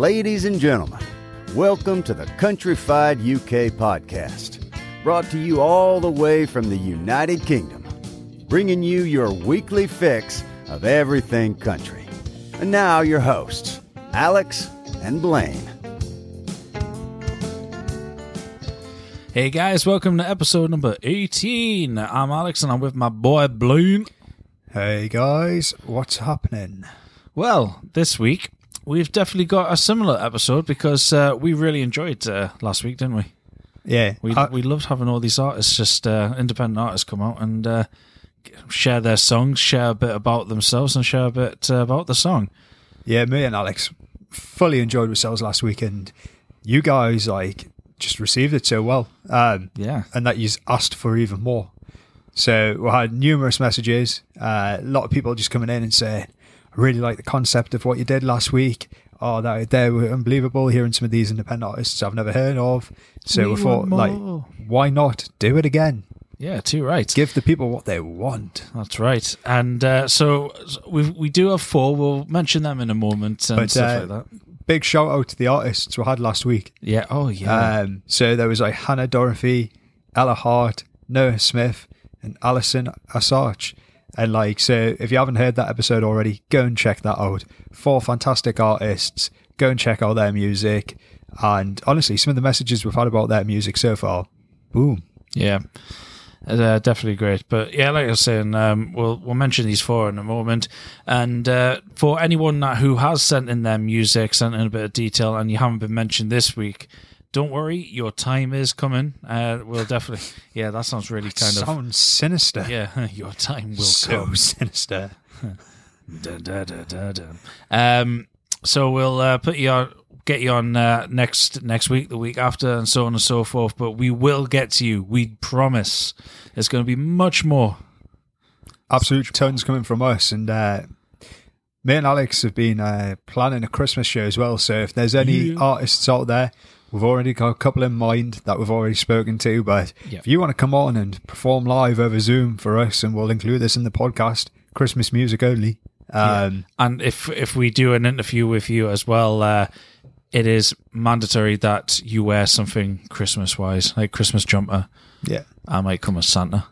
Ladies and gentlemen, welcome to the Countryfied UK podcast, brought to you all the way from the United Kingdom, bringing you your weekly fix of everything country. And now, your hosts, Alex and Blaine. Hey guys, welcome to episode number 18. I'm Alex and I'm with my boy Blaine. Hey guys, what's happening? Well, this week we've definitely got a similar episode because uh, we really enjoyed uh, last week, didn't we? Yeah, We I- we loved having all these artists, just uh, independent artists, come out and uh, share their songs, share a bit about themselves, and share a bit uh, about the song. yeah, me and Alex fully enjoyed ourselves last weekend. You guys like just received it so well, um, Yeah, and that you asked for even more. So we had numerous messages. Uh, a lot of people just coming in and saying, "I really like the concept of what you did last week." Oh, that they were unbelievable. Hearing some of these independent artists I've never heard of. So we, We thought, like, why not do it again? yeah, too right. Give the people what they want. That's right. And uh, so we we do have four. We'll mention them in a moment and But, stuff uh, like that. Big shout out to the artists we had last week. Yeah. Oh yeah. Um, so there was like Hannah Dorothy, Ella Hart, Noah Smith, and Alison Asarch. And like, so if you haven't heard that episode already, go and check that out. Four fantastic artists. Go and check out their music. And honestly, some of the messages we've had about their music so far, boom. Yeah, definitely great. But yeah, like I was saying, um, we'll we'll mention these four in a moment. And uh, for anyone that who has sent in their music, sent in a bit of detail, and you haven't been mentioned this week, don't worry, your time is coming. Uh, we'll definitely. Yeah, that sounds really kind of. Sounds sinister. Yeah, your time will so come. sinister. Da, da, da, da, da. Um, so we'll uh, put you on, get you on uh, next next week, the week after, and so on and so forth. But we will get to you. We promise. There's going to be much more. absolute tons coming from us and uh me and alex have been uh planning a christmas show as well so if there's any Yeah. artists out there we've already got a couple in mind that we've already spoken to but Yeah. if you want to come on and perform live over zoom for us and we'll include this in the podcast christmas music only um And if if we do an interview with you as well, uh, it is mandatory that you wear something Christmas wise, like Christmas jumper. yeah I might come as Santa.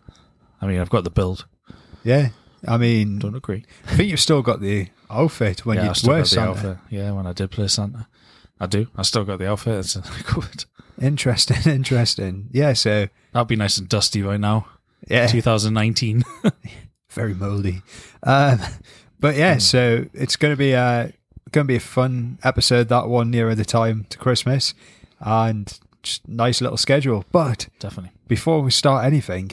I mean, I've got the build. yeah i mean Don't agree. i think you've still got the outfit when yeah, you still wear got the Santa. Yeah, when I did play Santa, I do. I still got the outfit. It's covered. interesting interesting yeah so that'd be nice and dusty by now. yeah 2019. very moldy. Um, but yeah, Hmm. so it's going to be a going to be a fun episode. That one nearer the time to Christmas, and just nice little schedule. But Definitely. before we start anything,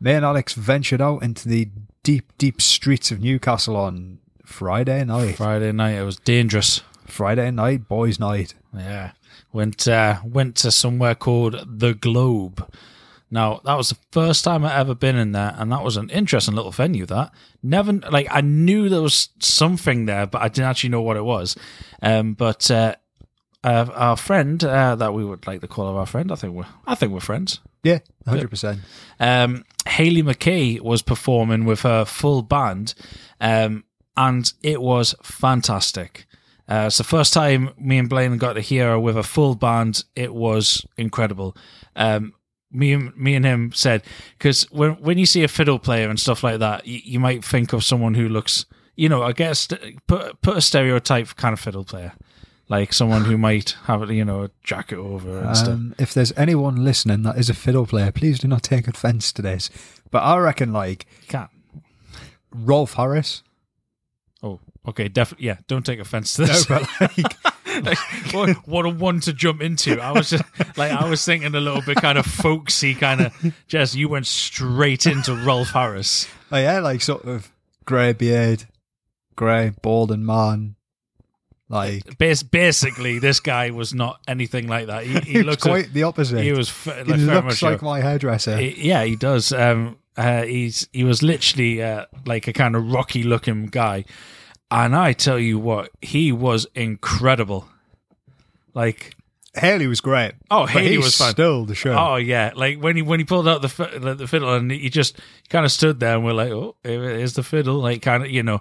me and Alex ventured out into the deep, deep streets of Newcastle on Friday night. Friday night it was dangerous. Friday night, boys' night. Yeah. Went uh, went to somewhere called the Globe. Now that was the first time I ever been in there, and that was an interesting little venue. That never like I knew there was something there, but I didn't actually know what it was. Um, but uh, uh, our friend uh, that we would like to call our friend, I think we're I think we're friends. Yeah, hundred percent. um, Haley McKay was performing with her full band, um, and it was fantastic. Uh, it's the first time me and Blaine got to hear her with a full band. It was incredible. Um, me and me and him said because when when you see a fiddle player and stuff like that, you, you might think of someone who looks, you know, I guess put put a stereotype kind of fiddle player, like someone who might have you know a jacket over and stuff. Um, if there's anyone listening that is a fiddle player, please do not take offence to this. But I reckon like You can't. Rolf Harris. Oh, okay, definitely. Yeah, don't take offense to No, this. but like like, what, what a one to jump into. I was just like, I was thinking a little bit kind of folksy, kind of. Jess, you went straight into Rolf Harris. Oh yeah, like sort of grey beard, grey bald and man. Like Bas- basically, this guy was not anything like that. He, he he looks quite the opposite. He was f- like, He looks like a- my hairdresser. he- yeah, he does. Um, uh, he's he was literally uh, like a kind of rocky looking guy, and I tell you what, he was incredible. Like Haley was great. Oh, Haley he was fun. Stole the show. Oh yeah, like when he when he pulled out the fi- the, the fiddle and he just kind of stood there and we're like, oh, here's the fiddle, like kind of you know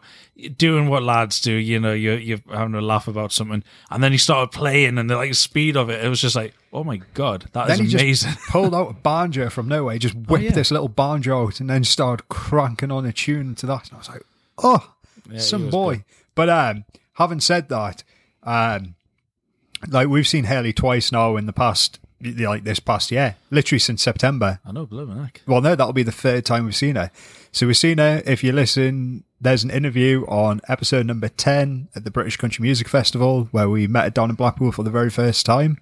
doing what lads do. You know, you're you're having a laugh about something, and then he started playing and the like speed of it. It was just like, oh my god, that is then he amazing. just pulled out a banjo from nowhere. He just whipped yeah. this little banjo out and then started cranking on a tune to that. And I was like, oh, he some boy. good. But um, having said that, um, like we've seen Haley twice now in the past, like this past year, literally since September. I know, blooming heck. Well, no, that'll be the third time we've seen her. So we've seen her. If you listen, there's an interview on episode number 10 at the British Country Music Festival where we met her down in Blackpool for the very first time.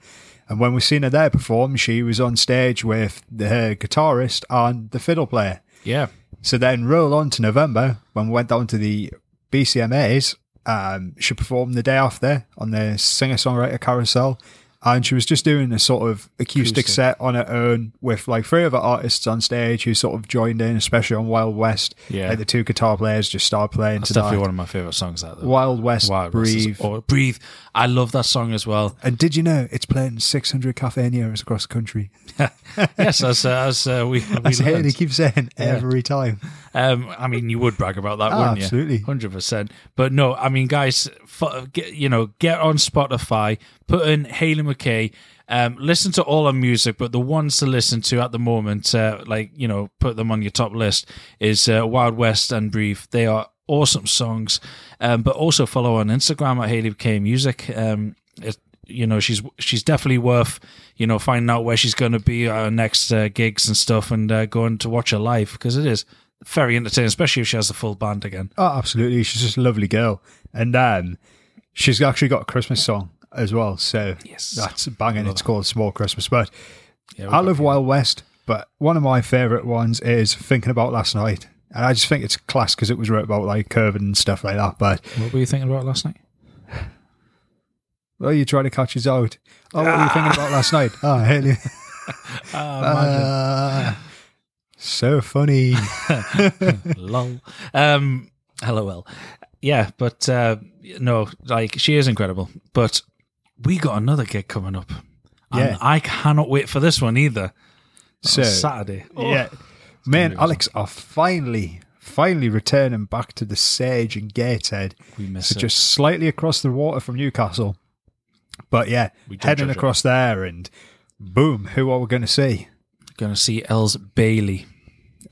And when we seen her there perform, she was on stage with the, her guitarist and the fiddle player. Yeah, So then roll on to November when we went down to the BCMAs. Um, she performed the day after on the singer songwriter carousel, and she was just doing a sort of acoustic, Acoustic. set on her own with like three other artists on stage who sort of joined in, especially on Wild West. Yeah. like the two guitar players just started playing. that's definitely one of my favorite songs out there. Wild West, Wild breathe. or breathe. I love that song as well. And did you know it's playing 600 cafe nears across the country? yes, as uh, as uh, we, we That's what learned. they keep saying every time. Um, I mean, you would brag about that, Ah, wouldn't you? absolutely. hundred percent. But no, I mean, guys, f- get, you know, get on Spotify, put in Haley McKay, um, listen to all her music, but the ones to listen to at the moment, uh, like you know, put them on your top list is uh, Wild West and Breathe. They are awesome songs. Um, but also follow on Instagram at Haley McKay Music. Um, it, you know, she's she's definitely worth you know finding out where she's going to be at her next uh, gigs and stuff, and uh, going to watch her live because it is very entertaining, especially if she has the full band again. Oh, absolutely. She's just a lovely girl. And um, she's actually got a Christmas song as well. So Yes. that's banging. It's called Small Christmas. But Yeah, I love Wild West. But one of my favourite ones is Thinking About Last Night. And I just think it's class because it was wrote about like COVID and stuff like that. But What were you thinking about last night? oh, you try to catch us out. Oh, what were you thinking about last night? Oh, Haley. Ah, so funny. Lol. Um, LOL. Yeah, but uh, no, like she is incredible. But we got another gig coming up. And Yeah. I cannot wait for this one either. So Saturday. Oh, Yeah. Me and Alex are finally, finally returning back to the Sage and Gateshead. we miss So it. just slightly across the water from Newcastle. But yeah, heading judge it. across there and boom, who are we going to see? Going to see Elles Bailey.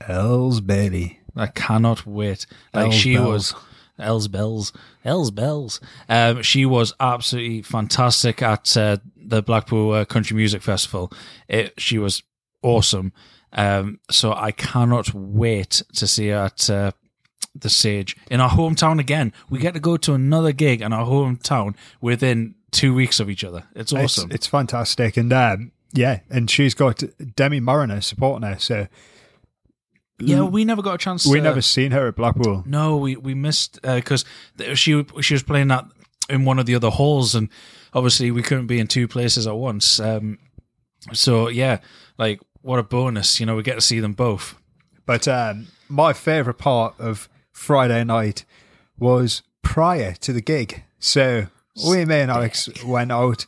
Elles Bailey. I cannot wait. Like Elles she Bells. was Elles Bells, Elles Bells. Um, she was absolutely fantastic at uh, the Blackpool uh, Country Music Festival. It, she was awesome. Um, so I cannot wait to see her at uh, the Sage in our hometown again. We get to go to another gig in our hometown within two weeks of each other. It's awesome. It's, it's fantastic. And um, yeah, and she's got Demi Marriner supporting her. So yeah, we never got a chance. we to, never seen her at Blackpool. No, we we missed because she she was playing that in one of the other halls, and obviously we couldn't be in two places at once. Um, so yeah, like what a bonus! You know, we get to see them both. But um, my favourite part of Friday night was prior to the gig. So we, me and Alex went out,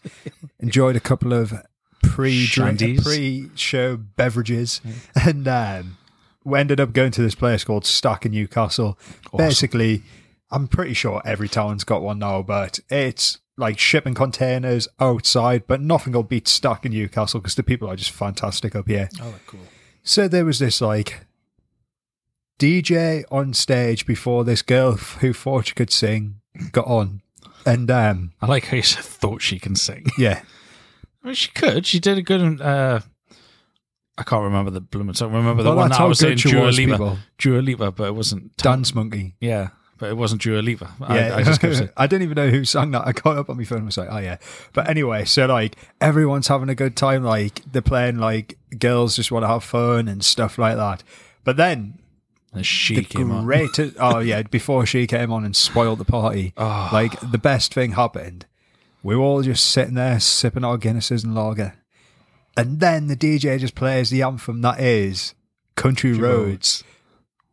enjoyed a couple of pre Shandies. pre show beverages, and um, we ended up going to this place called Stack in Newcastle. Basically, I'm pretty sure every town's got one now, but it's like shipping containers outside, but nothing will beat Stack in Newcastle because the people are just fantastic up here. Oh, cool. So there was this like DJ on stage before this girl who thought she could sing got on. And um I like how you said thought she can sing. yeah. I mean, she could. She did a good. Uh, I can't remember the blooming song. Remember the Well, one that I was saying Dua Lipa. people. Dua Lipa, but it wasn't. Dance Monkey. Yeah, but it wasn't Dua Lipa. Yeah. I, I just kept saying. I didn't even know who sang that. I got up on my phone and was like, oh yeah. But anyway, so like everyone's having a good time, like they're playing like girls just want to have fun and stuff like that. But then And she the came on. greatest oh yeah, before she came on and spoiled the party. Oh. Like the best thing happened. We were all just sitting there sipping our Guinnesses and lager. And then the DJ just plays the anthem that is Country Roads,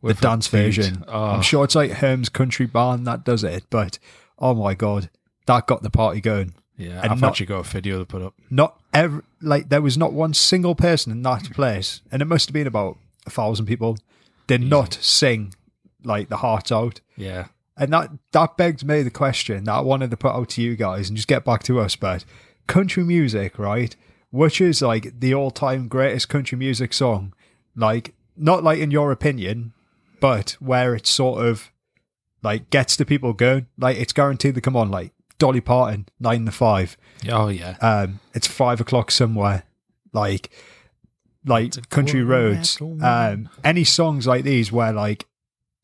the dance version. Oh. I'm sure it's like Herm's Country Band that does it, but oh my god, that got the party going. Yeah, And I've not- actually got a video to put up. Not every like there was not one single person in that place, and it must have been about a thousand people. Did not sing like the hearts out. Yeah. And that that begs me the question that I wanted to put out to you guys and just get back to us. But country music, right? Which is like the all time greatest country music song? Like not like in your opinion, but where it sort of like gets the people going. Like it's guaranteed to come on. Like Dolly Parton, nine to five. Oh yeah. Um, it's five o'clock somewhere. Like like country roads. Um, any songs like these where like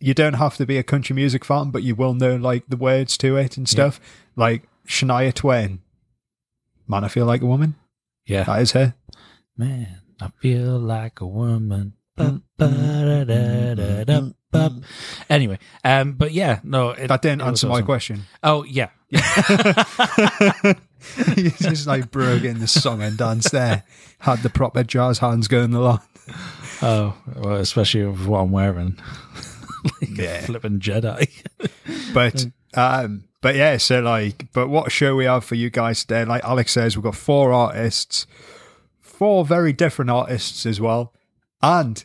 you don't have to be a country music fan, but you will know like the words to it and stuff. Like Shania Twain. Man, I feel like a woman. Yeah. That is her. Man, I feel like a woman. Anyway, um, but yeah, no, it, That didn't answer my question. Oh yeah, you just like broke in the song and dance there. Had the proper jazz hands going along. oh, well, especially with what I'm wearing, like Yeah. a flipping Jedi. But um but yeah, so like but what show we have for you guys today. Like Alex says, we've got four artists, four very different artists as well. And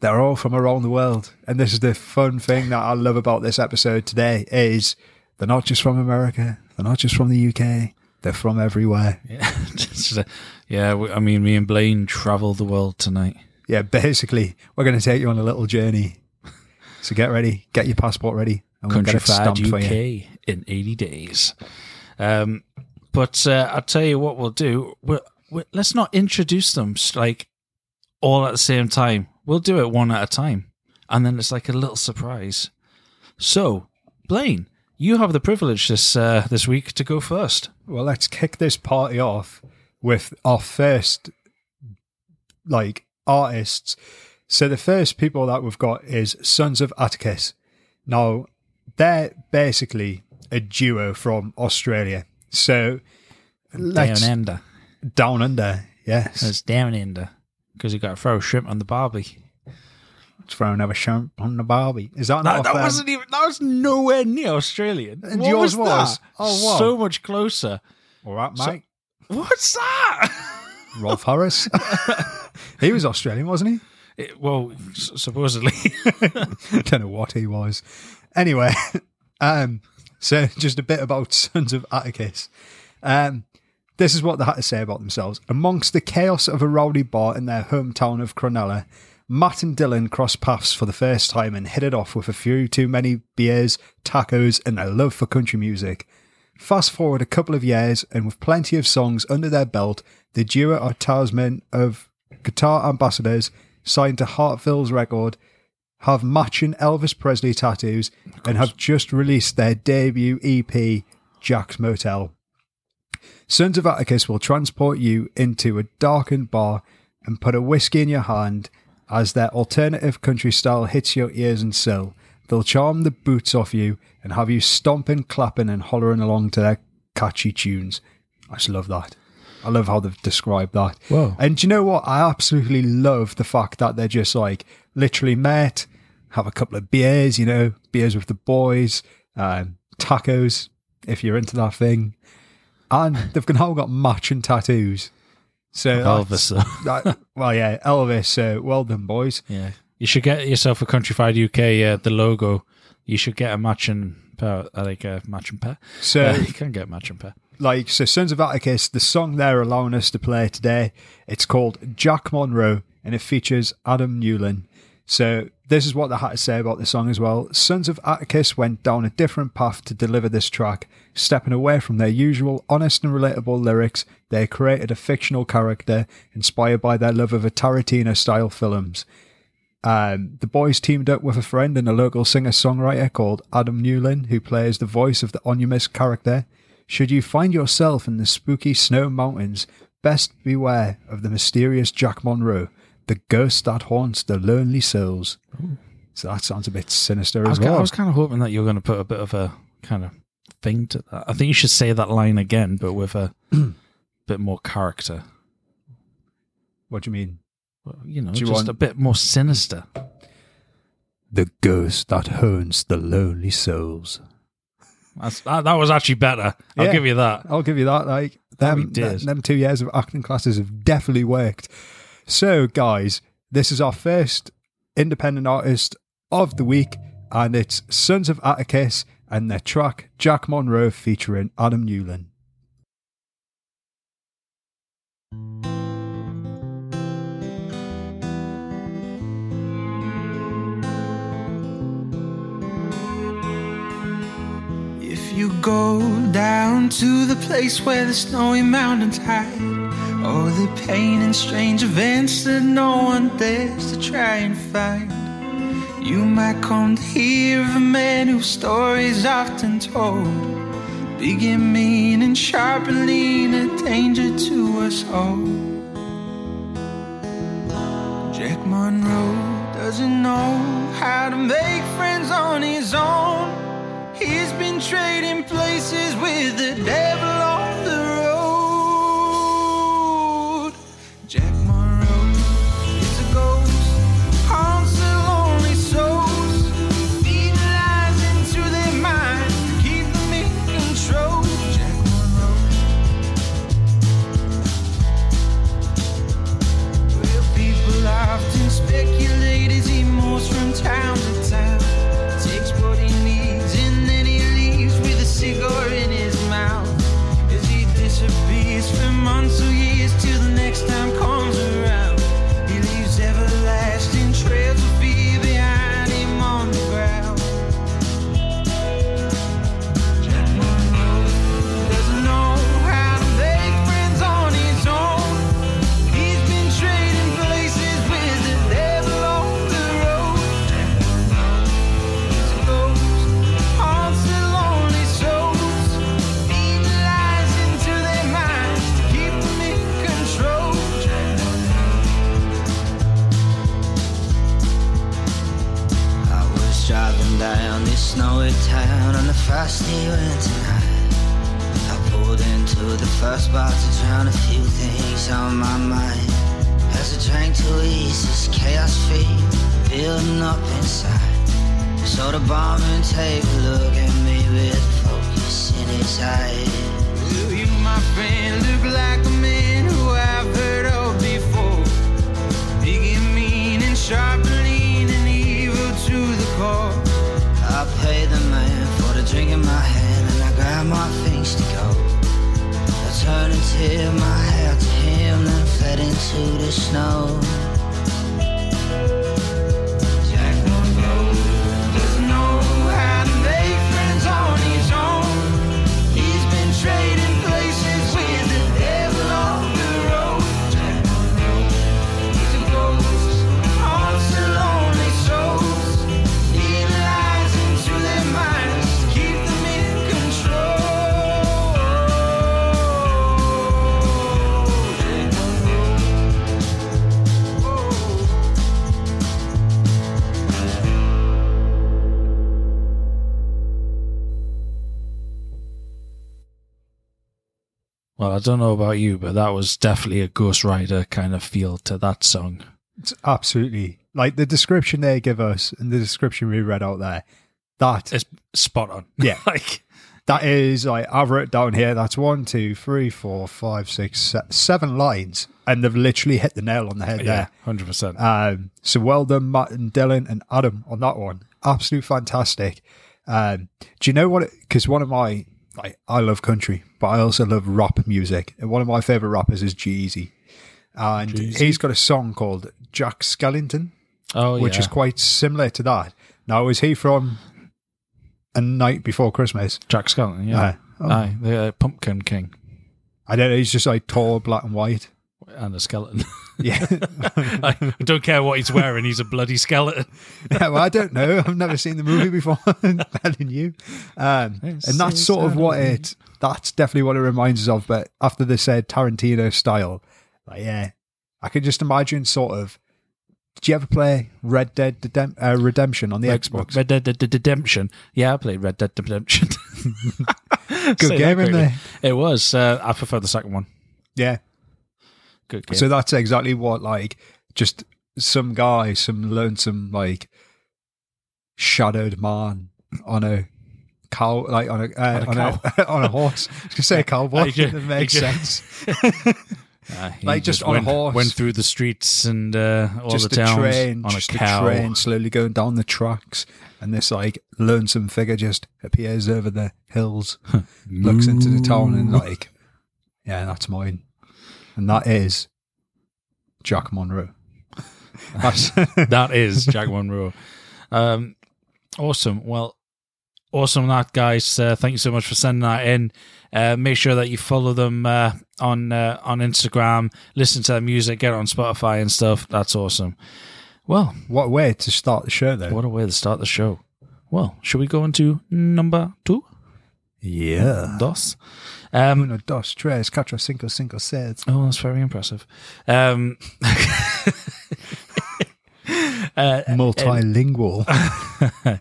they're all from around the world. And this is the fun thing that I love about this episode today is they're not just from America, they're not just from the UK, they're from everywhere. yeah, uh, yeah. we- I mean, me and Blaine travel the world tonight. Yeah, basically, we're going to take you on a little journey. So get ready, get your passport ready, and we'll get it Countrified stamped for UK in 80 days. Um, but uh, I'll tell you what we'll do. We'll, we let's not introduce them like all at the same time. We'll do it one at a time. And then it's like a little surprise. So, Blaine, you have the privilege this uh, this week to go first. Well, let's kick this party off with our first like artists. So the first people that we've got is Sons of Atticus. Now, they're basically a duo from Australia. So Down under. down under. Yes. It's down under. Because you got to throw shrimp on the barbie. Throw another shrimp on the Barbie. Is that not That, that um, wasn't even. That was nowhere near Australian. And What yours was, was? that? Oh, what? So much closer. All right, So- mate. What's that? Rolf Harris. he was Australian, wasn't he? It- well, supposedly. don't know what he was. Anyway, um, so just a bit about Sons of Atticus. Um, this is what they had to say about themselves. Amongst the chaos of a rowdy bar in their hometown of Cronulla, Matt and Dylan crossed paths for the first time and hit it off with a few too many beers, tacos, and a love for country music. Fast forward a couple of years, and with plenty of songs under their belt, the duo are talisman of guitar ambassadors, signed to Hartville's record, have matching Elvis Presley tattoos, and have just released their debut EP, Jack's Motel. Sons of Atticus will transport you into a darkened bar and put a whiskey in your hand as their alternative country style hits your ears and soul. They'll charm the boots off you and have you stomping, clapping, and hollering along to their catchy tunes. I just love that. I love how they've described that. Whoa. And do you know what? I absolutely love the fact that they're just like literally met, have a couple of beers, you know, beers with the boys, um, tacos, if you're into that thing. And they've now got matching tattoos. So Elvis, that, well, yeah, Elvis. Uh, well done, boys. Yeah. You should get yourself a Countrified UK, uh, the logo. You should get a matching pair, like a matching pair. So, Uh, you can get a matching pair. Like, so Sons of Atticus, the song they're allowing us to play today, it's called Jack Monroe, and it features Adam Newlin. So this is what they had to say about the song as well. Sons of Atticus went down a different path to deliver this track, stepping away from their usual honest and relatable lyrics. They created a fictional character inspired by their love of a Tarantino-style films. Um, the boys teamed up with a friend and a local singer-songwriter called Adam Newlin, who plays the voice of the Onumus character. Should you find yourself in the spooky snow mountains, best beware of the mysterious Jack Monroe, the ghost that haunts the lonely souls. So that sounds a bit sinister I as ki- well. I was kind of hoping that you were going to put a bit of a kind of thing to that. I think you should say that line again, but with a bit more character. what do you mean? Well, You know, Do you just want- a bit more sinister. The ghost that haunts the lonely souls. That's, that, that was actually better. I'll Yeah. give you that. I'll give you that. Like them, days. them two years of acting classes have definitely worked. So, guys, this is our first independent artist of the week, and it's Sons of Atticus and their track Jack Monroe featuring Adam Newland. You go down to the place where the snowy mountains hide, all the pain and strange events that no one dares to try and find, you might come to hear of a man whose story is often told. Big and mean and sharp and lean, a danger to us all. Jack Monroe doesn't know how to make friends on his own. He's been trading places with the devil on the road. I don't know about you, but that was definitely a Ghost Rider kind of feel to that song. It's absolutely like the description they give us and the description we read out there. that is spot on. Yeah. like that is like I've wrote down here. That's one, two, three, four, five, six, seven lines, and they've literally hit the nail on the head yeah, there. hundred percent. Um, so well done, Matt and Dylan and Adam on that one. Absolute fantastic. Um, do you know what? Because one of my like, I love country, but I also love rap music, and one of my favorite rappers is Jeezy, and Jeezy. he's got a song called Jack Skellington, Oh, which yeah. is quite similar to that. Now, is he from A Night Before Christmas? Jack Skellington. Yeah, Uh, oh. aye, the uh, Pumpkin King I don't know. He's just like tall, black and white. And a skeleton. Yeah. I don't care what he's wearing; he's a bloody skeleton. yeah, well, I don't know. I've never seen the movie before. Telling you, um, and that's sort of what it. That's definitely what it reminds us of. But after they said Tarantino style, like yeah, I could just imagine sort of. Did you ever play Red Dead uh, Redemption on the Red, Xbox? Red Dead Redemption. Yeah, I played Red Dead Redemption. Good Say game in there. It was. Uh, I prefer the second one. Yeah. Good. So that's exactly what like just some guy, some lonesome like shadowed man on a cow, like on a uh, On on, a a, on a horse. I was gonna say a cowboy. I ju- that makes sense. Uh, Like, just on a horse. went through the streets and uh, all just the the towns train, on just a the cow. train slowly going down the tracks, and this like lonesome figure just appears over the hills, looks into the town, and like, yeah, that's mine, and that is Jack Monroe. That's that is Jack Monroe. Um, awesome. Well, awesome that guys. Uh, thank you so much for sending that in. Uh, make sure that you follow them uh, on uh, on Instagram. Listen to their music. Get on Spotify and stuff. That's awesome. Well, what a way to start the show, though. what a way to start the show. Well, should we go into number two? yeah. Dos. Um, Uno, dos, tres, cuatro, cinco, cinco, seis. Oh, that's very impressive. Um, uh, Multilingual.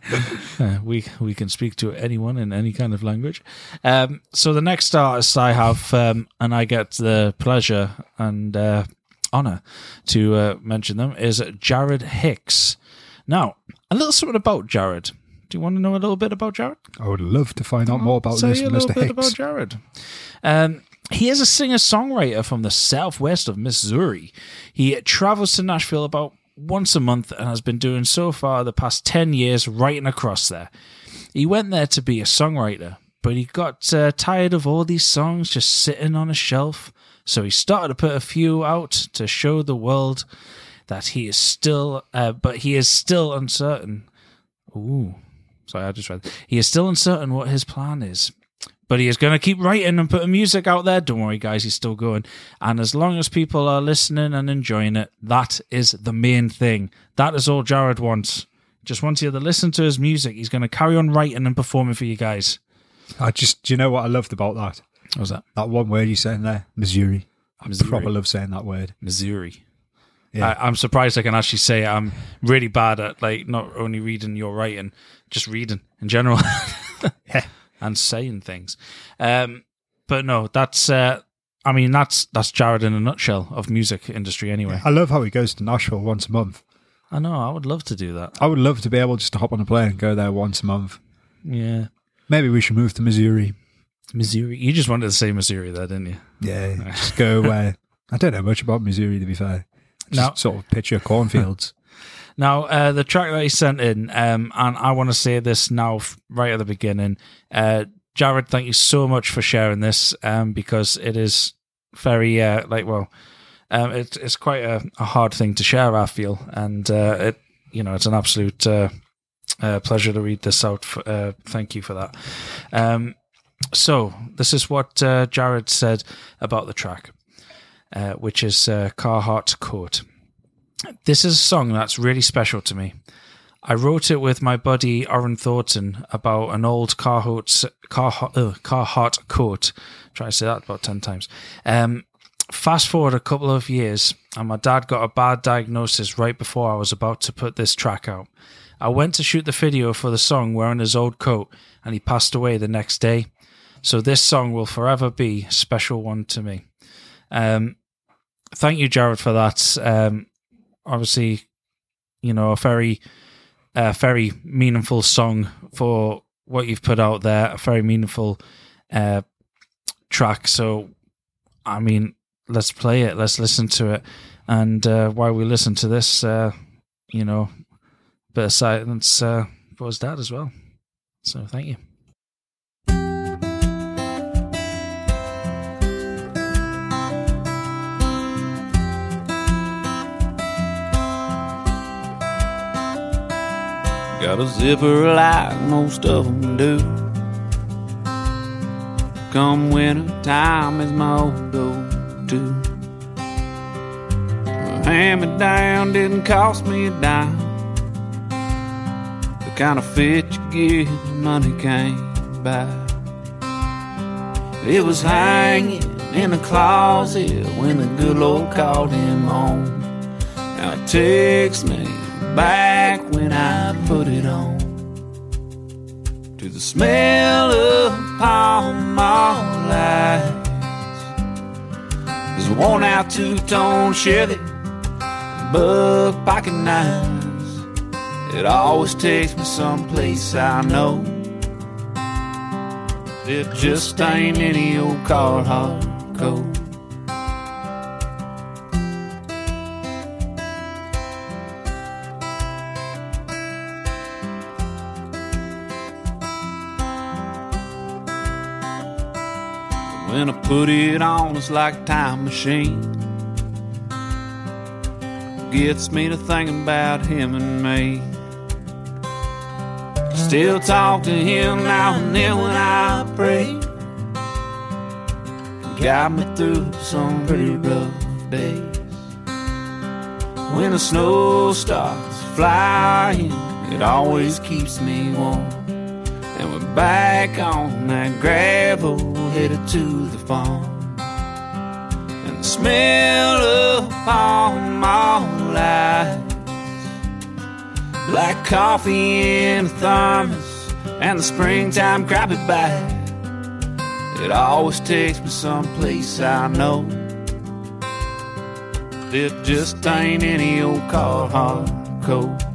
Uh, we we can speak to anyone in any kind of language. Um, so the next artist I have, um, and I get the pleasure and uh, honor to uh, mention them, is Jared Hicks. Now, a little something about Jared. Do you want to know a little bit about Jared? I would love to find out more about Tell this, you a little Mr. bit Hicks. about Jared. Um, he is a singer-songwriter from the southwest of Missouri. He travels to Nashville about once a month and has been doing so far the past 10 years writing across there. He went there to be a songwriter, but he got uh, tired of all these songs just sitting on a shelf, so he started to put a few out to show the world that he is still, uh, but he is still uncertain. Ooh, sorry, I just read. He is still uncertain what his plan is, but he is going to keep writing and putting music out there. Don't worry, guys, he's still going. And as long as people are listening and enjoying it, that is the main thing. That is all Jared wants. Just wants you to listen to his music. He's going to carry on writing and performing for you guys. I just, do you know what I loved about that? What was that? That one word you said in there, Missouri. I Missouri. proper love saying that word. Missouri. Yeah. I, I'm surprised I can actually say. I'm really bad at like not only reading your writing, just reading in general and saying things. Um, but no, that's uh, I mean that's that's Jared in a nutshell of music industry anyway. I love how he goes to Nashville once a month. I know I would love to do that. I would love to be able just to hop on a plane and go there once a month. Yeah, Maybe we should move to Missouri. Missouri. You just wanted to say Missouri there, didn't you? Yeah, just go where. I don't know much about Missouri, to be fair. Just No. sort of picture cornfields. Now, uh, the track that he sent in, um, and I want to say this now, right at the beginning. Uh, Jared, thank you so much for sharing this, um, because it is very, uh, like, well, um, it, it's quite a, a hard thing to share. I feel, and uh, it, you know, it's an absolute uh, uh, pleasure to read this out. For, uh, thank you for that. Um, so, this is what Jared said about the track, which is Carhartt Coat. This is a song that's really special to me. I wrote it with my buddy Oren Thornton about an old Carhartt, Carhartt, uh, Carhartt coat. Try to say that about 10 times. Um, fast forward a couple of years, and my dad got a bad diagnosis right before I was about to put this track out. I went to shoot the video for the song wearing his old coat, and he passed away the next day. So this song will forever be a special one to me. Um, thank you, Jared, for that. Um, obviously, you know, a very, uh, very meaningful song for what you've put out there. A very meaningful uh, track. So, I mean, let's play it. Let's listen to it. And uh, while we listen to this, uh, you know, bit of silence uh, for his dad as well. So, thank you. Got a zipper like most of them do. Come winter time is my old go-to. Hand me down didn't cost me a dime. The kind of fit you get money can't buy. It was hanging in the closet when the good Lord called him home. Now it takes me back when I put it on to the smell of Pall Mall lights. There's a worn out two tone Chevy, buck pocket knives. It always takes me someplace I know. It just ain't any old Carhartt coat. When I put it on, it's like a time machine. Gets me to thinking about him and me. Still talk to him now and then when I pray. Got me through some pretty rough days. When the snow starts flying, it always keeps me warm. And we're back on that gravel headed to the farm. And the smell of palm all eyes. Black coffee in a thermos and the springtime crappie bag. It always takes me someplace I know. It just ain't any old Carhartt coat. When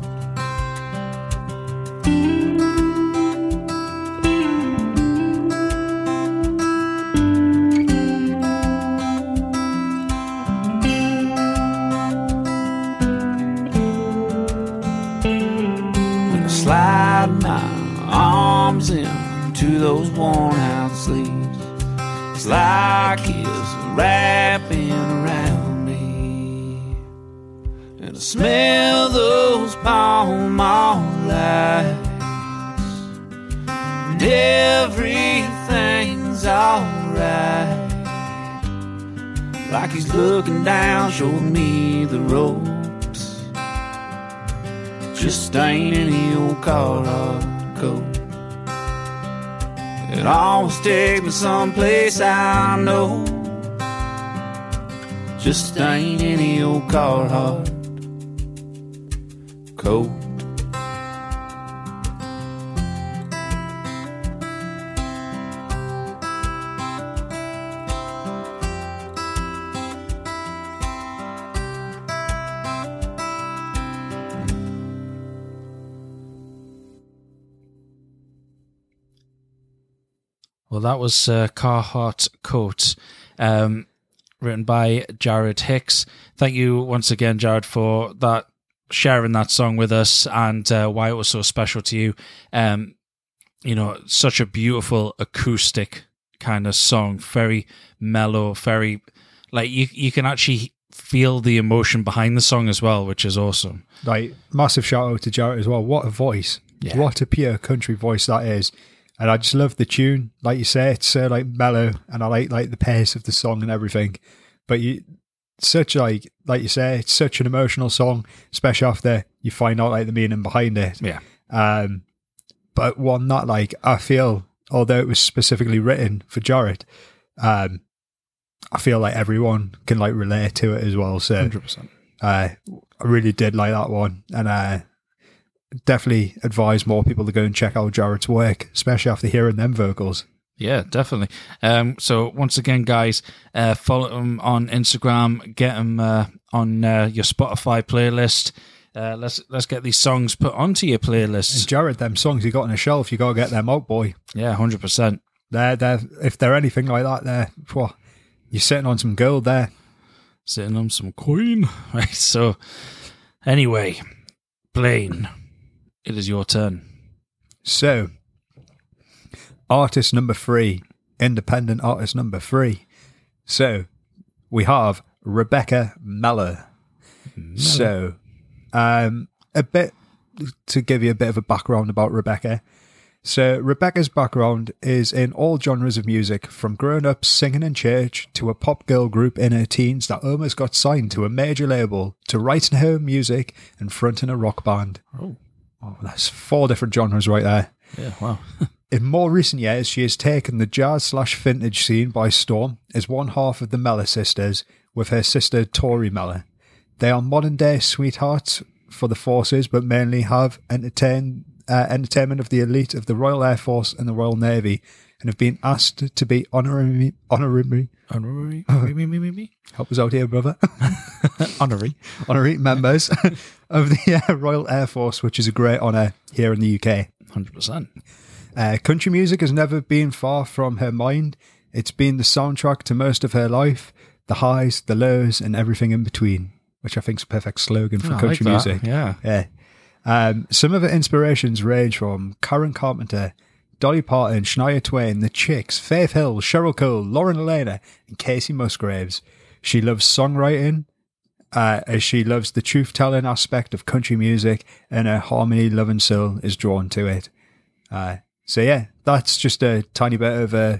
He's looking down, showing me the ropes. Just ain't any old Carhartt coat. It always takes me someplace I know. Just ain't any old Carhartt coat. Well, that was uh, Carhartt Coat, um, written by Jared Hicks. Thank you once again, Jared, for that sharing that song with us and uh, why it was so special to you. Um, you know, such a beautiful acoustic kind of song, very mellow, very like you you can actually feel the emotion behind the song as well, which is awesome. Like massive shout out to Jared as well. What a voice! Yeah. What a pure country voice that is. And I just love the tune. Like you say, it's so like mellow, and I like like the pace of the song and everything. But you, such like like you say, it's such an emotional song, especially after you find out like the meaning behind it. Yeah. Um, but one that like I feel, although it was specifically written for Jared, um, I feel like everyone can like relate to it as well. So Hundred percent. uh, I really did like that one, and uh, definitely advise more people to go and check out Jared's work, especially after hearing them vocals. Yeah, definitely. Um, so once again, guys, uh, follow him on Instagram. Get him uh, on uh, your Spotify playlist. Uh, let's let's get these songs put onto your And playlists. Jared, them songs you got on a shelf, you gotta get them out, boy. Yeah, hundred percent. They're they're if they're anything like that, they're phew, you're sitting on some gold there. Sitting on some coin. Right. So anyway, Blaine, it is your turn. So, artist number three, independent artist number three. So, we have Rebecca Mellor. So, um, a bit to give you a bit of a background about Rebecca. So, Rebecca's background is in all genres of music, from growing up singing in church to a pop girl group in her teens that almost got signed to a major label to writing her own music and fronting a rock band. Oh. Oh, that's four different genres right there. Yeah. Wow. In more recent years, she has taken the jazz slash vintage scene by storm as one half of the Mellor sisters with her sister Tori Mellor. They are modern day sweethearts for the forces, but mainly have entertained uh, entertainment of the elite of the Royal Air Force and the Royal Navy and have been asked to be honorary, honorary, Honorary. me, me, me, me, me. help us out here, brother, Honorary. honorary members of the uh, Royal Air Force, which is a great honour here in the UK. Hundred percent. Uh, country music has never been far from her mind. It's been the soundtrack to most of her life, the highs, the lows, and everything in between, which I think is a perfect slogan for Oh, country like music. Yeah. Yeah. Um, some of her inspirations range from Karen Carpenter, Dolly Parton, Shania Twain, The Chicks, Faith Hill, Cheryl Cole, Lauren Alaina, and Kacey Musgraves. She loves songwriting, uh, as she loves the truth telling aspect of country music, and her harmony loving soul is drawn to it. Uh, so, yeah, that's just a tiny bit of uh,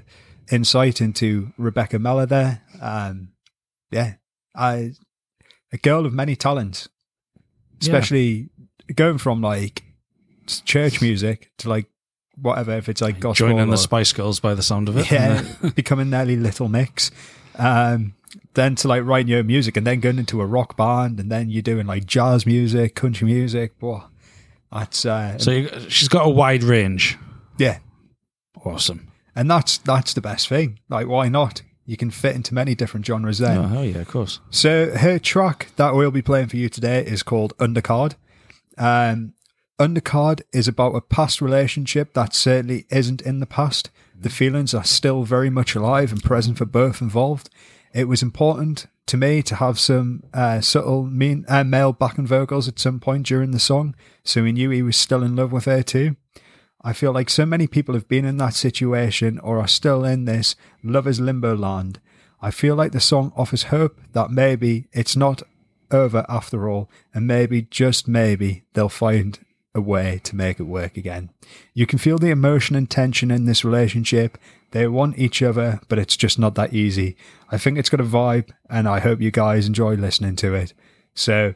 insight into Rebecca Mellor there. Um, yeah, I, a girl of many talents, especially going from like church music to like whatever, if it's like gospel. Joining or- the Spice Girls by the sound of it. yeah, becoming nearly Little Mix. Um, then to like writing your own music and then going into a rock band and then you're doing like jazz music, country music. Whoa, that's uh, so you, she's got a wide range. yeah, Awesome. and that's that's the best thing. Like, why not? You can fit into many different genres then. Oh, hell yeah, of course. So her track that we'll be playing for you today is called Undercard. Um, Undercard is about a past relationship that certainly isn't in the past. The feelings are still very much alive and present for both involved. It was important to me to have some uh, subtle mean, uh, male backing vocals at some point during the song, so we knew he was still in love with her too. I feel like so many people have been in that situation or are still in this lover's limbo land. I feel like the song offers hope that maybe it's not over after all, and maybe, just maybe, they'll find a way to make it work again. You can feel the emotion and tension in this relationship. They want each other, but it's just not that easy. I think it's got a vibe, and I hope you guys enjoy listening to it. So,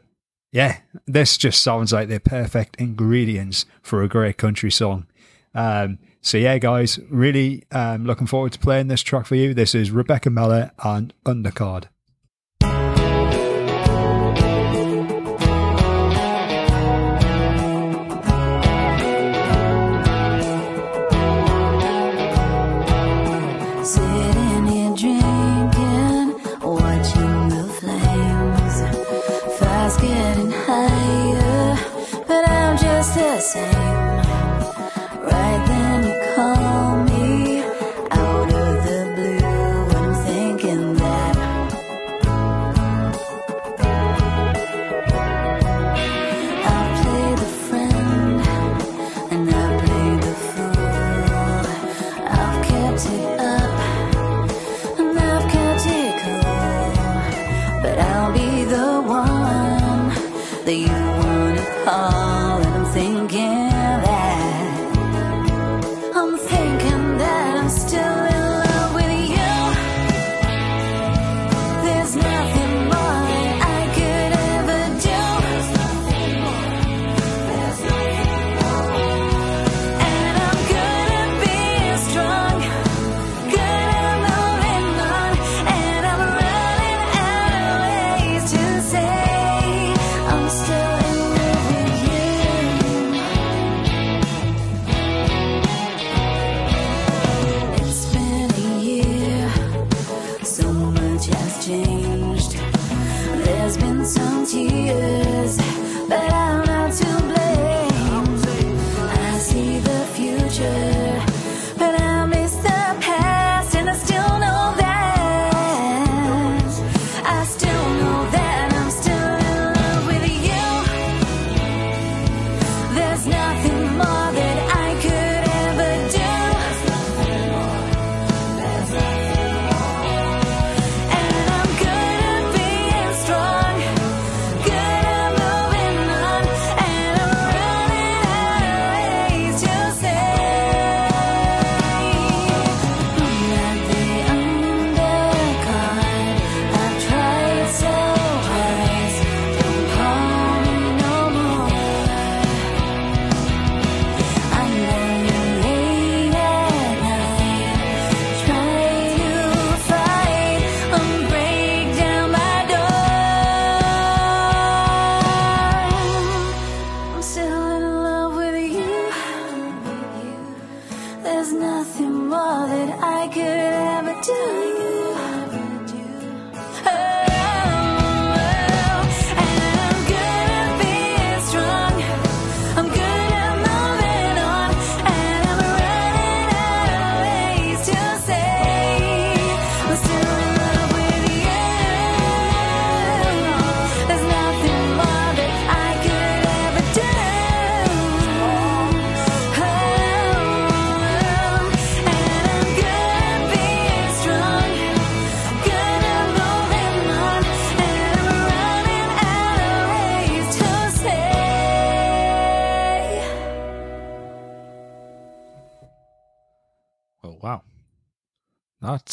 yeah, this just sounds like the perfect ingredients for a great country song. Um, so yeah, guys, really um, looking forward to playing this track for you. This is Rebecca Mellor and Undercard.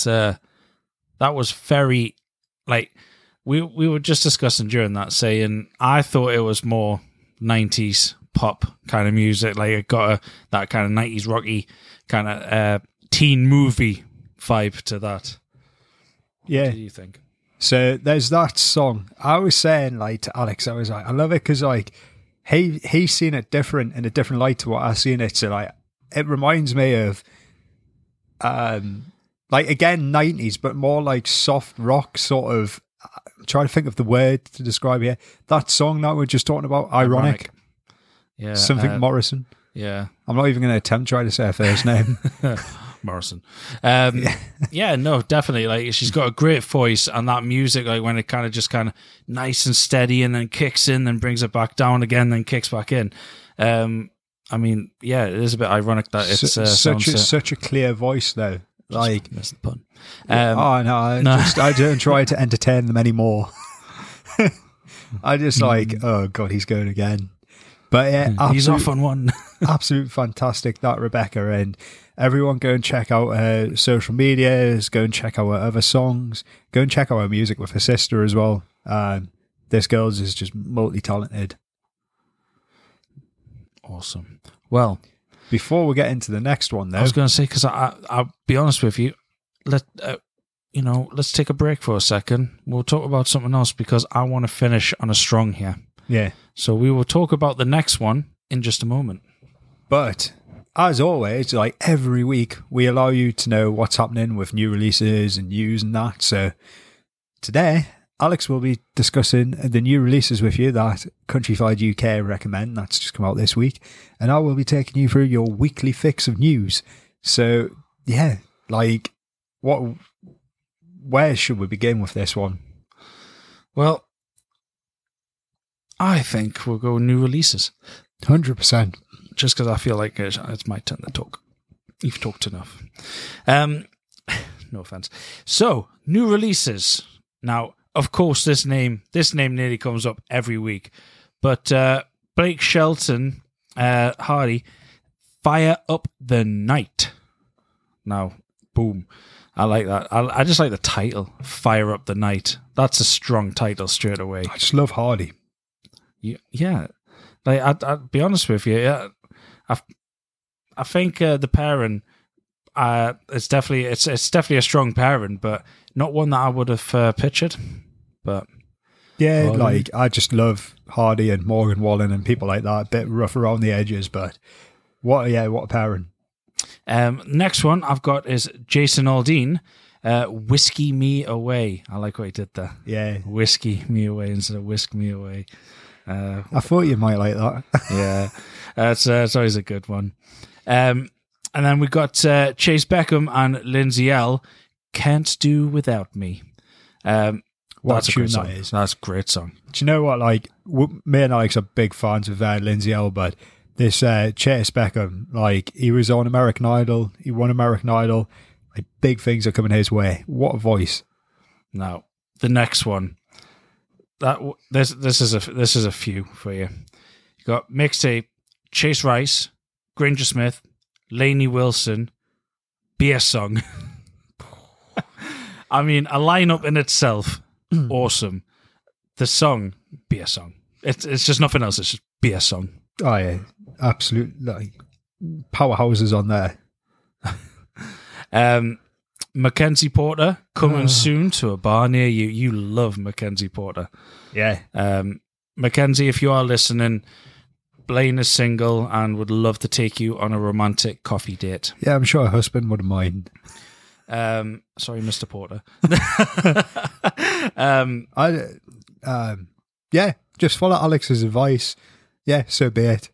That uh that was very like we we were just discussing during that saying I thought it was more 90s pop kind of music like it got a that kind of 90s rocky kind of uh teen movie vibe to that. Yeah. What do you think? So there's that song. I was saying like to Alex, I was like, I love it because like he he's seen it different in a different light to what I've seen it. So like it reminds me of um like again nineties, but more like soft rock sort of. I'm trying to think of the word to describe here. That song that we're just talking about, ironic, Yeah. something uh, Morrison. yeah. I'm not even going to attempt try to say her first name. Morrison. Um, yeah, no, definitely. Like she's got a great voice, and that music, like when it kind of just kind of nice and steady, and then kicks in, then brings it back down again, then kicks back in. Um, I mean, yeah, it is a bit ironic that it's uh, such a uh, such a clear voice though. Like missed the pun. Um, oh no, I no. just I don't try to entertain them anymore. I just Hmm. like, oh god, he's going again. But yeah, he's absolute, off on one. absolute fantastic that Rebecca and everyone go and check out her social medias, go and check out her other songs, go and check out her music with her sister as well. Um, this girl's is just multi talented. awesome. Well, Before we get into the next one, though, I was going to say because I, I, I'll be honest with you. Let uh, you know. Let's take a break for a second. We'll talk about something else because I want to finish on a strong here. yeah. So we will talk about the next one in just a moment. But as always, like every week, we allow you to know what's happening with new releases and news and that. So today, Alex will be discussing the new releases with you that Countryfied UK recommend. That's just come out this week. And I will be taking you through your weekly fix of news. So, yeah, like, what, where should we begin with this one? Well, I think we'll go new releases 100%. just because I feel like it's, it's my turn to talk. You've talked enough. Um, no offense. So new releases. Now, of course, this name this name nearly comes up every week, but uh, Blake Shelton uh, Hardy, fire up the night. Now, boom. I like that. I, I just like the title, Fire Up the Night. That's a strong title straight away. I just love Hardy. Yeah, yeah. Like I'd, I'd be honest with you, yeah, I, I think uh, the pairing, uh, it's definitely it's it's definitely a strong pairing, but not one that I would have uh, pictured. But Yeah, Hardy. like I just love Hardy and Morgan Wallen and people like that. A bit rough around the edges, but what? Yeah, what a pairing. um, next one I've got is Jason Aldean, uh, "Whiskey Me Away." I like what he did there. Yeah, Whiskey me away instead of whisk me away. Uh, I thought you might like that. yeah, that's uh, it's always a good one. Um, and then we've got uh, Chayce Beckham and Lindsay Ell. "Can't Do Without Me." Um, What that's a tune great song. is. That's a great song. Do you know what? Like me and Alex are big fans of uh, Lindsay Ell, but this uh, Chayce Beckham, like he was on American Idol, he won American Idol. Like big things are coming his way. What a voice! Now the next one. That this this is a this is a few for you. You got mixtape, Chase Rice, Granger Smith, Lainey Wilson, Beer Song. I mean, a lineup in itself, awesome. The song, Beer Song. It's it's just nothing else. It's just Beer Song. Oh yeah, absolute like powerhouses on there. Um, Mackenzie Porter coming soon to a bar near you. You love Mackenzie Porter. Yeah, Um, Mackenzie, if you are listening, Blaine is single and would love to take you on a romantic coffee date. yeah. I'm sure her husband wouldn't mind. Um, sorry, Mr. Porter. um, I, um, yeah, just follow Alex's advice. Yeah, so be it.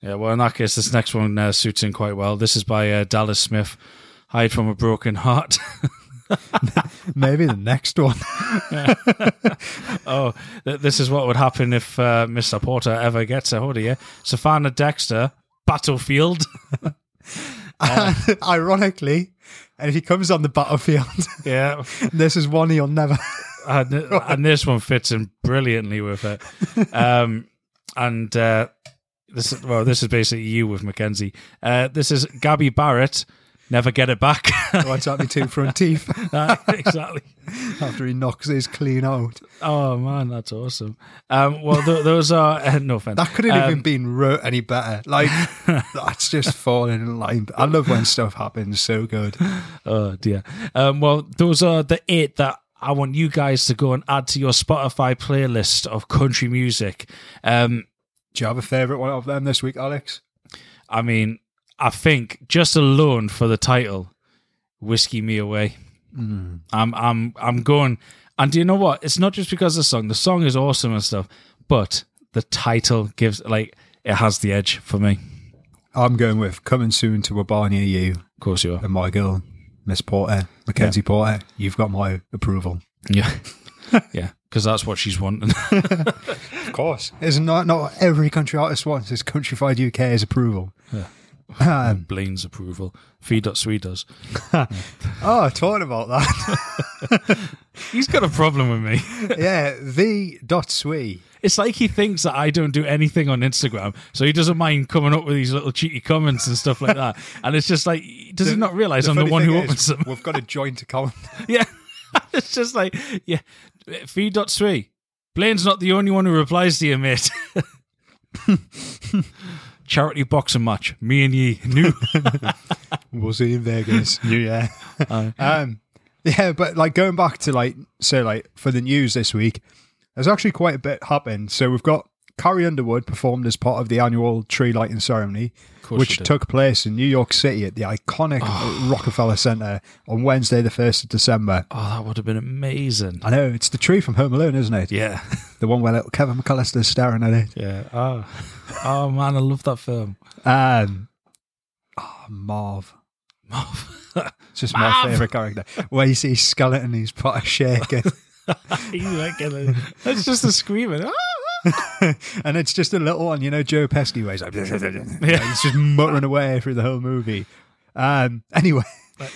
yeah, well, in that case, this next one uh, suits in quite well. This is by uh, Dallas Smith. Hide from a broken heart. Maybe the next one. oh, th- this is what would happen if uh, Mr. Porter ever gets a hold of you. Savannah Dexter, Battlefield. Ironically, and if he comes on the battlefield, yeah. this is one he'll never. and, and this one fits in brilliantly with it. Um, and uh, this is, well, this is basically you with Mackenzie. Uh, this is Gabby Barrett, never get it back. What's up, my two front teeth? Uh, exactly. After he knocks his clean out. Oh man, that's awesome. Um, well, th- those are uh, no offense. That couldn't Um, even been wrote any better. Like, that's just falling in line. I love when stuff happens so good. Oh dear. Um, well, those are the eight that I want you guys to go and add to your Spotify playlist of country music. Um, Do you have a favourite one of them this week, Alex? I mean, I think just alone for the title, "Whiskey Me Away," mm. I'm I'm I'm going. And do you know what? It's not just because of the song. The song is awesome and stuff, but the title gives like it has the edge for me. I'm going with Coming Soon to a Bar Near You Of course you are. and my girl, Miss Porter, Mackenzie Porter. You've got my approval. Yeah, yeah, because that's what she's wanting. Of course. Isn't not, not every country artist wants is Countryfied UK's approval. Um, Blaine's approval. Fee.swe does. oh, I talking about that. He's got a problem with me. yeah, the dot sweet. It's like he thinks that I don't do anything on Instagram, so he doesn't mind coming up with these little cheeky comments and stuff like that. And it's just like, does he not realize I'm the one who opens them? We've got a joint account. yeah. it's just like, yeah, feed.swe. Blaine's not the only one who replies to you, mate. Charity boxing match, me and ye. New. We'll see you in Vegas. New Year. Aye. um, yeah, but like going back to like, so like for the news this week, there's actually quite a bit happened. So we've got Carrie Underwood performed as part of the annual tree lighting ceremony, which took place in New York City at the iconic Rockefeller Center on Wednesday, the 1st of December. oh, that would have been amazing. I know, it's the tree from Home Alone, isn't it? Yeah. The one where little Kevin McAllister's staring at it. Yeah. Oh. Oh, man, I love that film. Um, oh, Marv. It's just my favourite character. Where you see Skeleton, he's a shaking. He's like, it's just a screaming. And it's just a little one, you know, Joe Pesci where he's like, he's just muttering away through the whole movie. Um, anyway,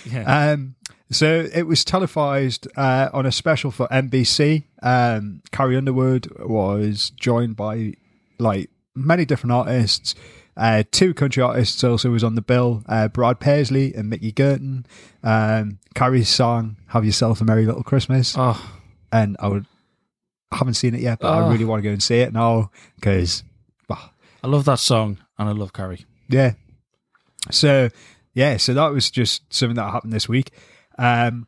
yeah. um, so it was televised uh, on a special for NBC. Um, Carrie Underwood was joined by like many different artists. Uh, two country artists also was on the bill: uh, Brad Paisley and Mickey Guyton. Um, Carrie's song "Have Yourself a Merry Little Christmas," oh, and I would I haven't seen it yet, but I Oh. really want to go and see it now because, I love that song and I love Carrie. yeah. So yeah, so that was just something that happened this week. Um,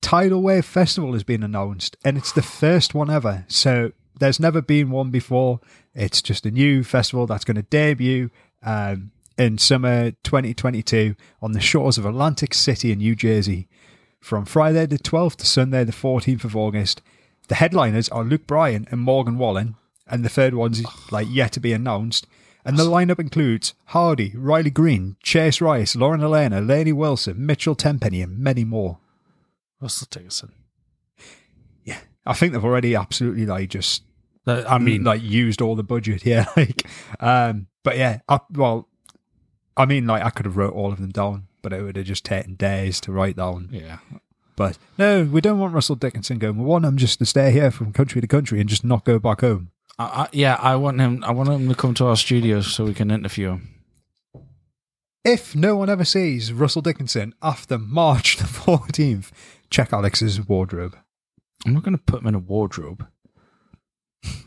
Tidal Wave Festival has been announced, and it's the first one ever. So there's never been one before. It's just a new festival that's going to debut um, in summer 2022 on the shores of Atlantic City in New Jersey from Friday the 12th to Sunday the 14th of August. The headliners are Luke Bryan and Morgan Wallen, and the third one's like yet to be announced. And the lineup includes Hardy, Riley Green, Chase Rice, Lauren Alaina, Lainey Wilson, Mitchell Tenpenny, and many more. Russell Dickerson. Yeah, I think they've already absolutely like just I mean, like used all the budget here. Like, um, but yeah, I, well, I mean, like I could have wrote all of them down, but it would have just taken days to write down. yeah. But no, we don't want Russell Dickerson going. We want him just to stay here from country to country and just not go back home. I, I, yeah, I want him. I want him to come to our studio so we can interview him. If no one ever sees Russell Dickerson after March the 14th, check Alex's wardrobe. I'm not going to put him in a wardrobe.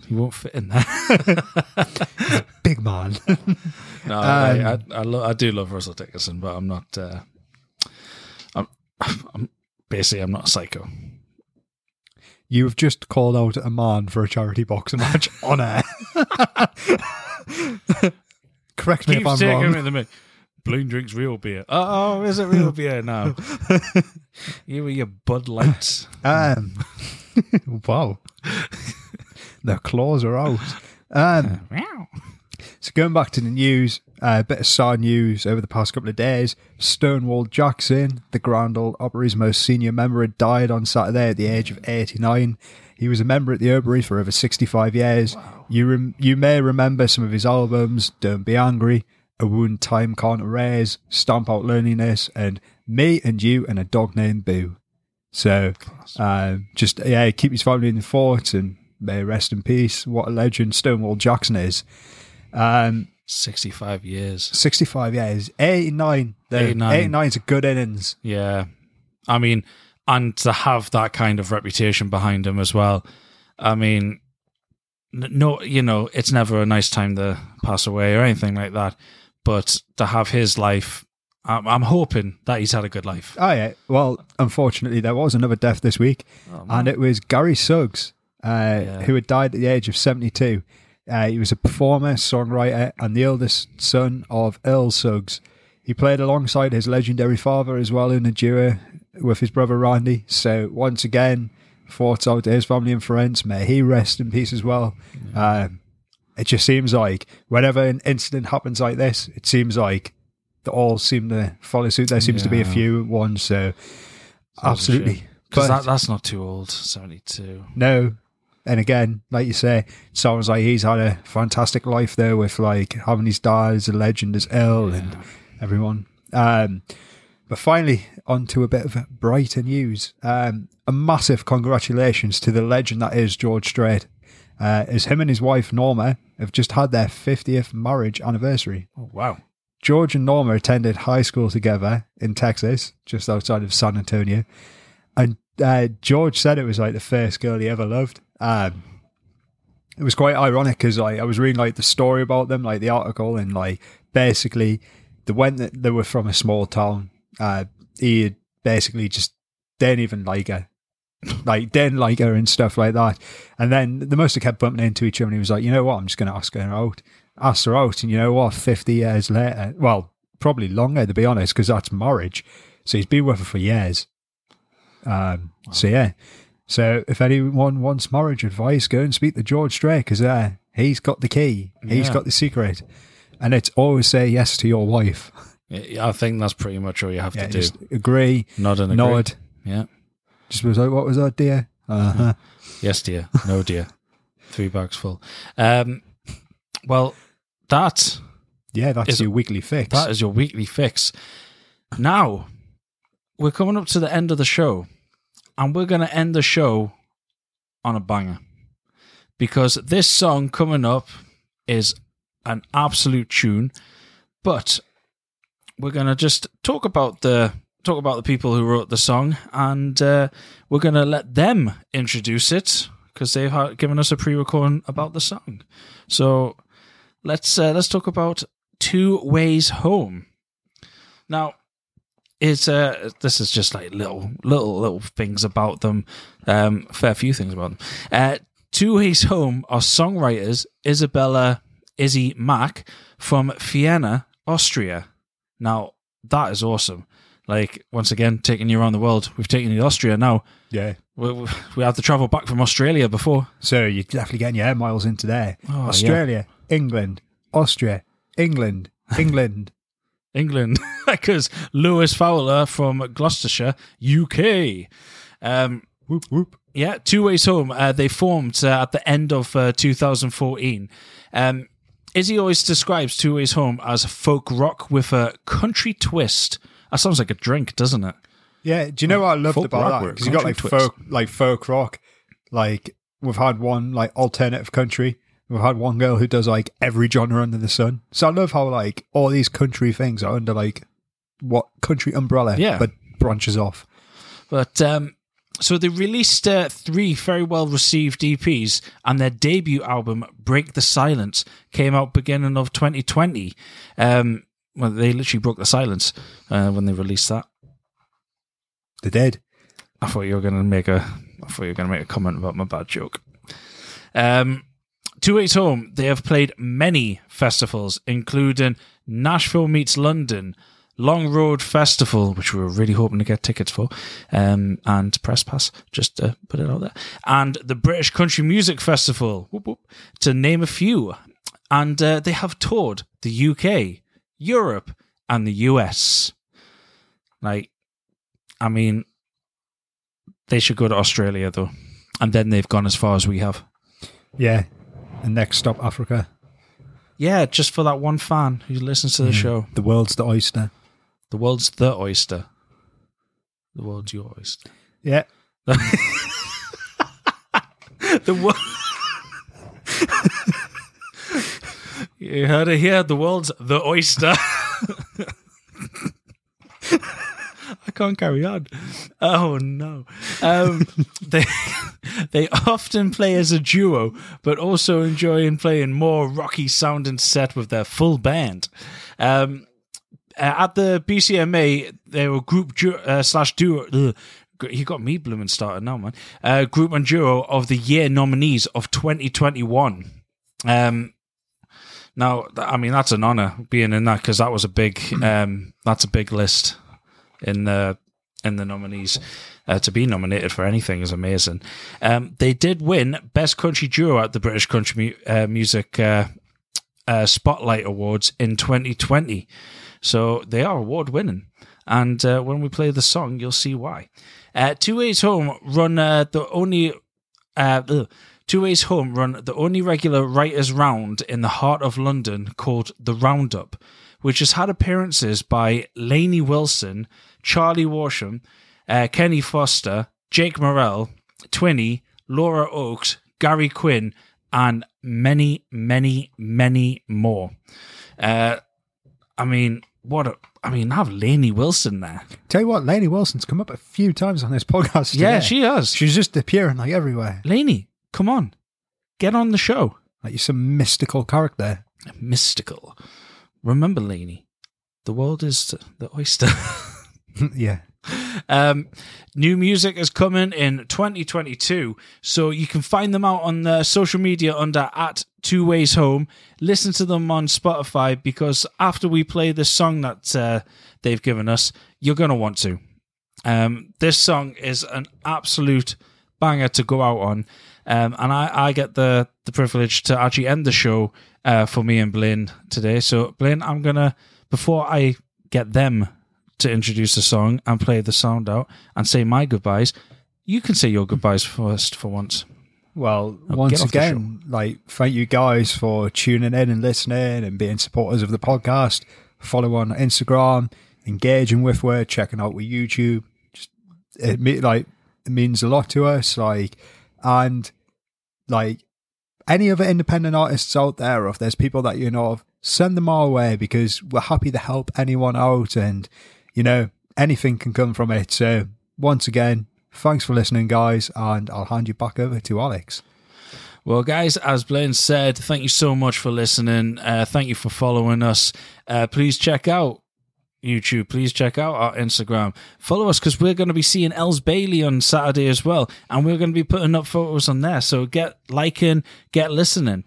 He won't fit in there. Big man. No, I, I, Um, I, lo- I do love Russell Dickerson, but I'm not. Uh, I'm, I'm basically I'm not a psycho. you have just called out a man for a charity boxing match on air. Correct me Keep if I'm wrong. Me the mic. Blaine drinks real beer. Oh, is it real beer now? you were your Bud Lights. Um, wow. the claws are out. Um, so going back to the news, a bit of sad news over the past couple of days. Stonewall Jackson, the Grand Ole Opry's most senior member, had died on Saturday at the age of 89. He was a member at the Opry for over 65 years. You rem- you may remember some of his albums, Don't Be Angry, A Wound Time Can't Erase, Stamp Out Loneliness, and Me and You and a Dog Named Boo. So, uh, just yeah, keep his family in the fort and may rest in peace. What a legend Stonewall Jackson is. Um, 65 years. 65 years. 89. though. 89. 89 is a good innings. Yeah. I mean, and to have that kind of reputation behind him as well. I mean, no, you know, it's never a nice time to pass away or anything like that. But to have his life, I'm, I'm hoping that he's had a good life. Oh, yeah. Well, unfortunately, there was another death this week, and it was Gary Scruggs, uh, Yeah. who had died at the age of 72. Uh, he was a performer, songwriter, and the eldest son of Earl Scruggs. He played alongside his legendary father as well in a duo with his brother Randy. So, once again, thoughts out to his family and friends. May he rest in peace as well. Um, it just seems like whenever an incident happens like this, it seems like they all seem to follow suit. There seems to be a few ones. So, absolutely. Because that, that's not too old, 72. no. And again, like you say, sounds like he's had a fantastic life there with like having his dad as a legend as Earl and everyone. Um, but finally, on to a bit of brighter news. Um, a massive congratulations to the legend that is George Strait, uh, as him and his wife Norma have just had their 50th marriage anniversary. Oh, wow. George and Norma attended high school together in Texas, just outside of San Antonio. And uh, George said it was like the first girl he ever loved. Um, it was quite ironic because like, I was reading like the story about them, like the article, and like basically they went that they were from a small town. Uh, he had basically just didn't even like her, like didn't like her and stuff like that. And then they must have kept bumping into each other. And he was like, you know what, I'm just going to ask her out, ask her out, and you know what, fifty years later, well, probably longer to be honest, because that's marriage. So he's been with her for years. Um, So yeah. So if anyone wants marriage advice, go and speak to George Strait because uh, he's got the key. He's Yeah. got the secret, and it's always say yes to your wife. I think that's pretty much all you have Yeah, to do. just agree, Nod and agree. nod. Yeah. Just was like, what was that, dear? Uh huh. Yes, dear. No, dear. Three bags full. Um, well, that Yeah, that's Is- your weekly fix. that is your weekly fix. Now we're coming up to the end of the show, and we're going to end the show on a banger because this song coming up is an absolute tune. But we're going to just talk about the talk about the people who wrote the song, and uh, we're going to let them introduce it because they've given us a pre-recording about the song. So let's uh, let's talk about Two Ways Home. Now, it's uh, this is just like little little little things about them. Um, fair few things about them. Uh, Two Ways Home are songwriters Isabella Izzy Mack from Vienna, Austria. Now that is awesome. Like once again, taking you around the world. We've taken you to Austria now. yeah. We, we, we had to travel back from Australia before. So you're definitely getting your air miles into there. Oh, Australia, England, Austria, England, England. England because Lewis Fowler from Gloucestershire, UK. Um, whoop whoop. yeah, Two Ways Home. Uh, they formed uh, at the end of uh, 2014. Um, Izzy always describes Two Ways Home as folk rock with a country twist. That sounds like a drink, doesn't it? Yeah, do you know what I loved about that? Because you got like twist. folk, like folk rock. Like we've had one like alternative country. We've had one girl who does like every genre under the sun. So I love how like all these country things are under like what country umbrella, Yeah. but branches off. But um, so they released uh, three very well received EPs, and their debut album, Break the Silence, came out beginning of 2020. Um, well, they literally broke the silence uh, when they released that. They did. I thought you were going to make a. I thought you were going to make a comment about my bad joke. Um, Two Ways Home. They have played many festivals, including Nashville meets London, Long Road Festival, which we were really hoping to get tickets for, um, and Press Pass, just to put it out there, and the British Country Music Festival, whoop, whoop, to name a few. And uh, they have toured the UK, Europe, and the US. Like, I mean, they should go to Australia though, and then they've gone as far as we have. Yeah. And next stop Africa. Yeah, just for that one fan who listens to the mm. show. The world's the oyster. The world's the oyster. The world's your oyster. Yeah. The world. You heard it here. The world's the oyster. I can't carry on. Oh no. Um, they they often play as a duo, but also enjoy in playing more rocky sounding set with their full band. Um, uh, at the BCMA, they were group du- uh, slash duo. Ugh, got me blooming started now, man. Uh, group and duo of the year nominees of 2021. Um, now, I mean, that's an honor being in that because that was a big, um, that's a big list in the in the nominees. Uh, to be nominated for anything is amazing. Um, they did win Best Country Duo at the British Country Mu- uh, Music uh, uh, Spotlight Awards in 2020. So they are award winning. And uh, when we play the song, you'll see why. Uh, Two Ways Home run uh, the only. Uh, ugh. Two Ways Home run the only regular writers' round in the heart of London called the Roundup, which has had appearances by Lainey Wilson, Charlie Worsham, uh, Kenny Foster, Jake Morrell, Twinnie, Laura Oakes, Gary Quinn, and many, many, many more. Uh, I mean, what? A, I mean, have Lainey Wilson there. Tell you what, Lainey Wilson's come up a few times on this podcast. Yeah, today. she has. She's just appearing like everywhere, Lainey, come on, get on the show. like you're some mystical character. Mystical. Remember, Lainey, the world is the oyster. yeah, Um, new music is coming in 2022, so you can find them out on the social media under at Two Ways Home. Listen to them on Spotify because after we play this song that uh, they've given us, you're gonna want to. Um, this song is an absolute banger to go out on, um, and I, I get the the privilege to actually end the show uh, for me and Blaine today. So, Blaine, I'm gonna before I get them to introduce the song and play the sound out and say my goodbyes. You can say your goodbyes first for once. Well, Oh, once get off the again, like thank you guys for tuning in and listening and being supporters of the podcast. Follow on Instagram, engaging with us, checking out with YouTube. Just it like means a lot to us. Like and like any other independent artists out there, if there's people that you know of, send them our way because we're happy to help anyone out, and you know anything can come from it. So once again, thanks for listening, guys, and I'll hand you back over to Alex. Well, guys, as Blaine said, thank you so much for listening. Uh, thank you for following us. Uh, please check out YouTube. Please check out our Instagram. Follow us because we're going to be seeing Elles Bailey on Saturday as well, and we're going to be putting up photos on there. So get liking, get listening.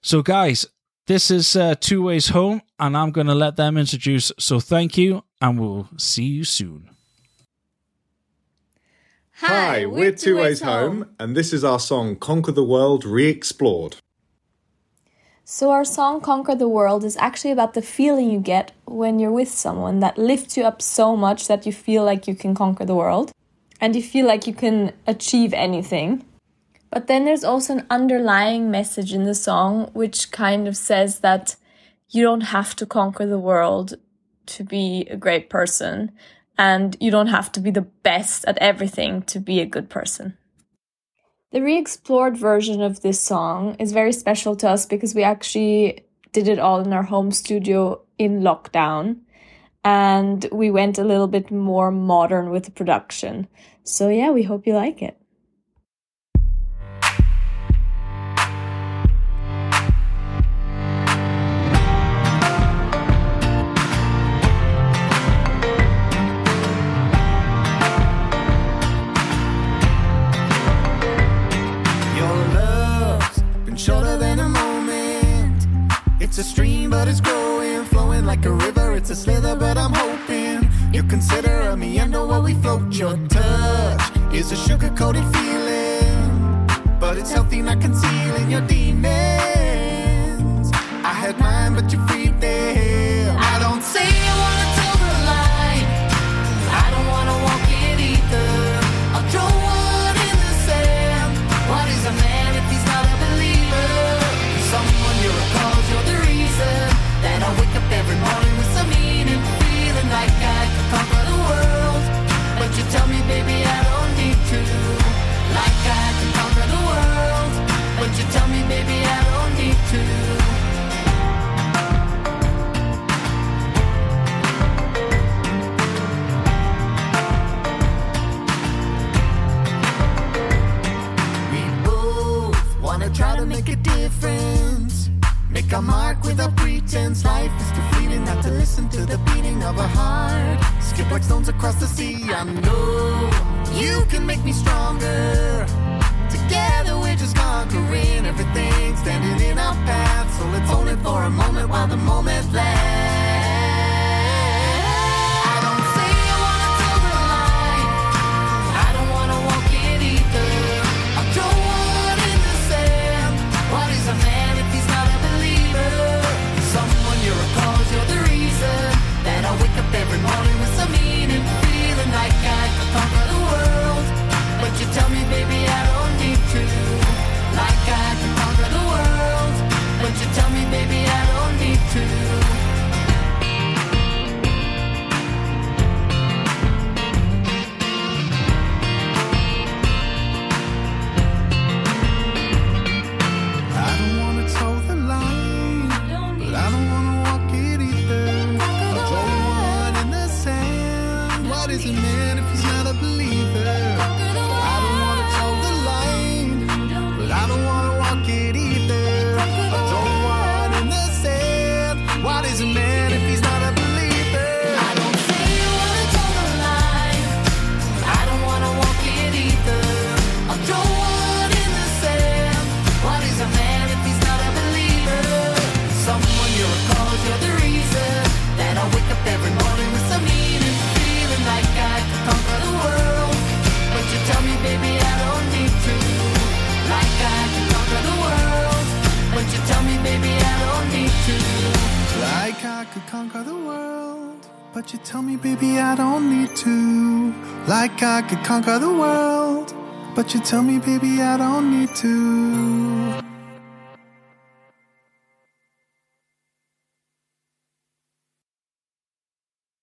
So, guys, this is uh, Two Ways Home, and I'm going to let them introduce. So, thank you, and we'll see you soon. Hi, we're Two Ways Home, and this is our song Conquer the World Re Explored. So, our song Conquer the World is actually about the feeling you get when you're with someone that lifts you up so much that you feel like you can conquer the world and you feel like you can achieve anything. But then there's also an underlying message in the song which kind of says that you don't have to conquer the world to be a great person and you don't have to be the best at everything to be a good person. The re explored version of this song is very special to us because we actually did it all in our home studio in lockdown and we went a little bit more modern with the production. So, yeah, we hope you like it. A stream, but it's growing, flowing like a river. It's a slither, but I'm hoping you consider me under what we float. Your touch is a sugar coated feeling, but it's healthy, not concealing your demons. I had mine, but you freed A mark with a pretense, life is too fleeting not to listen to the beating of a heart. Skip like stones across the sea. I know you can make me stronger. Together we're just conquering everything standing in our path. So let's own it for a moment while the moment. I could conquer the world. But you tell me, baby, I don't need to.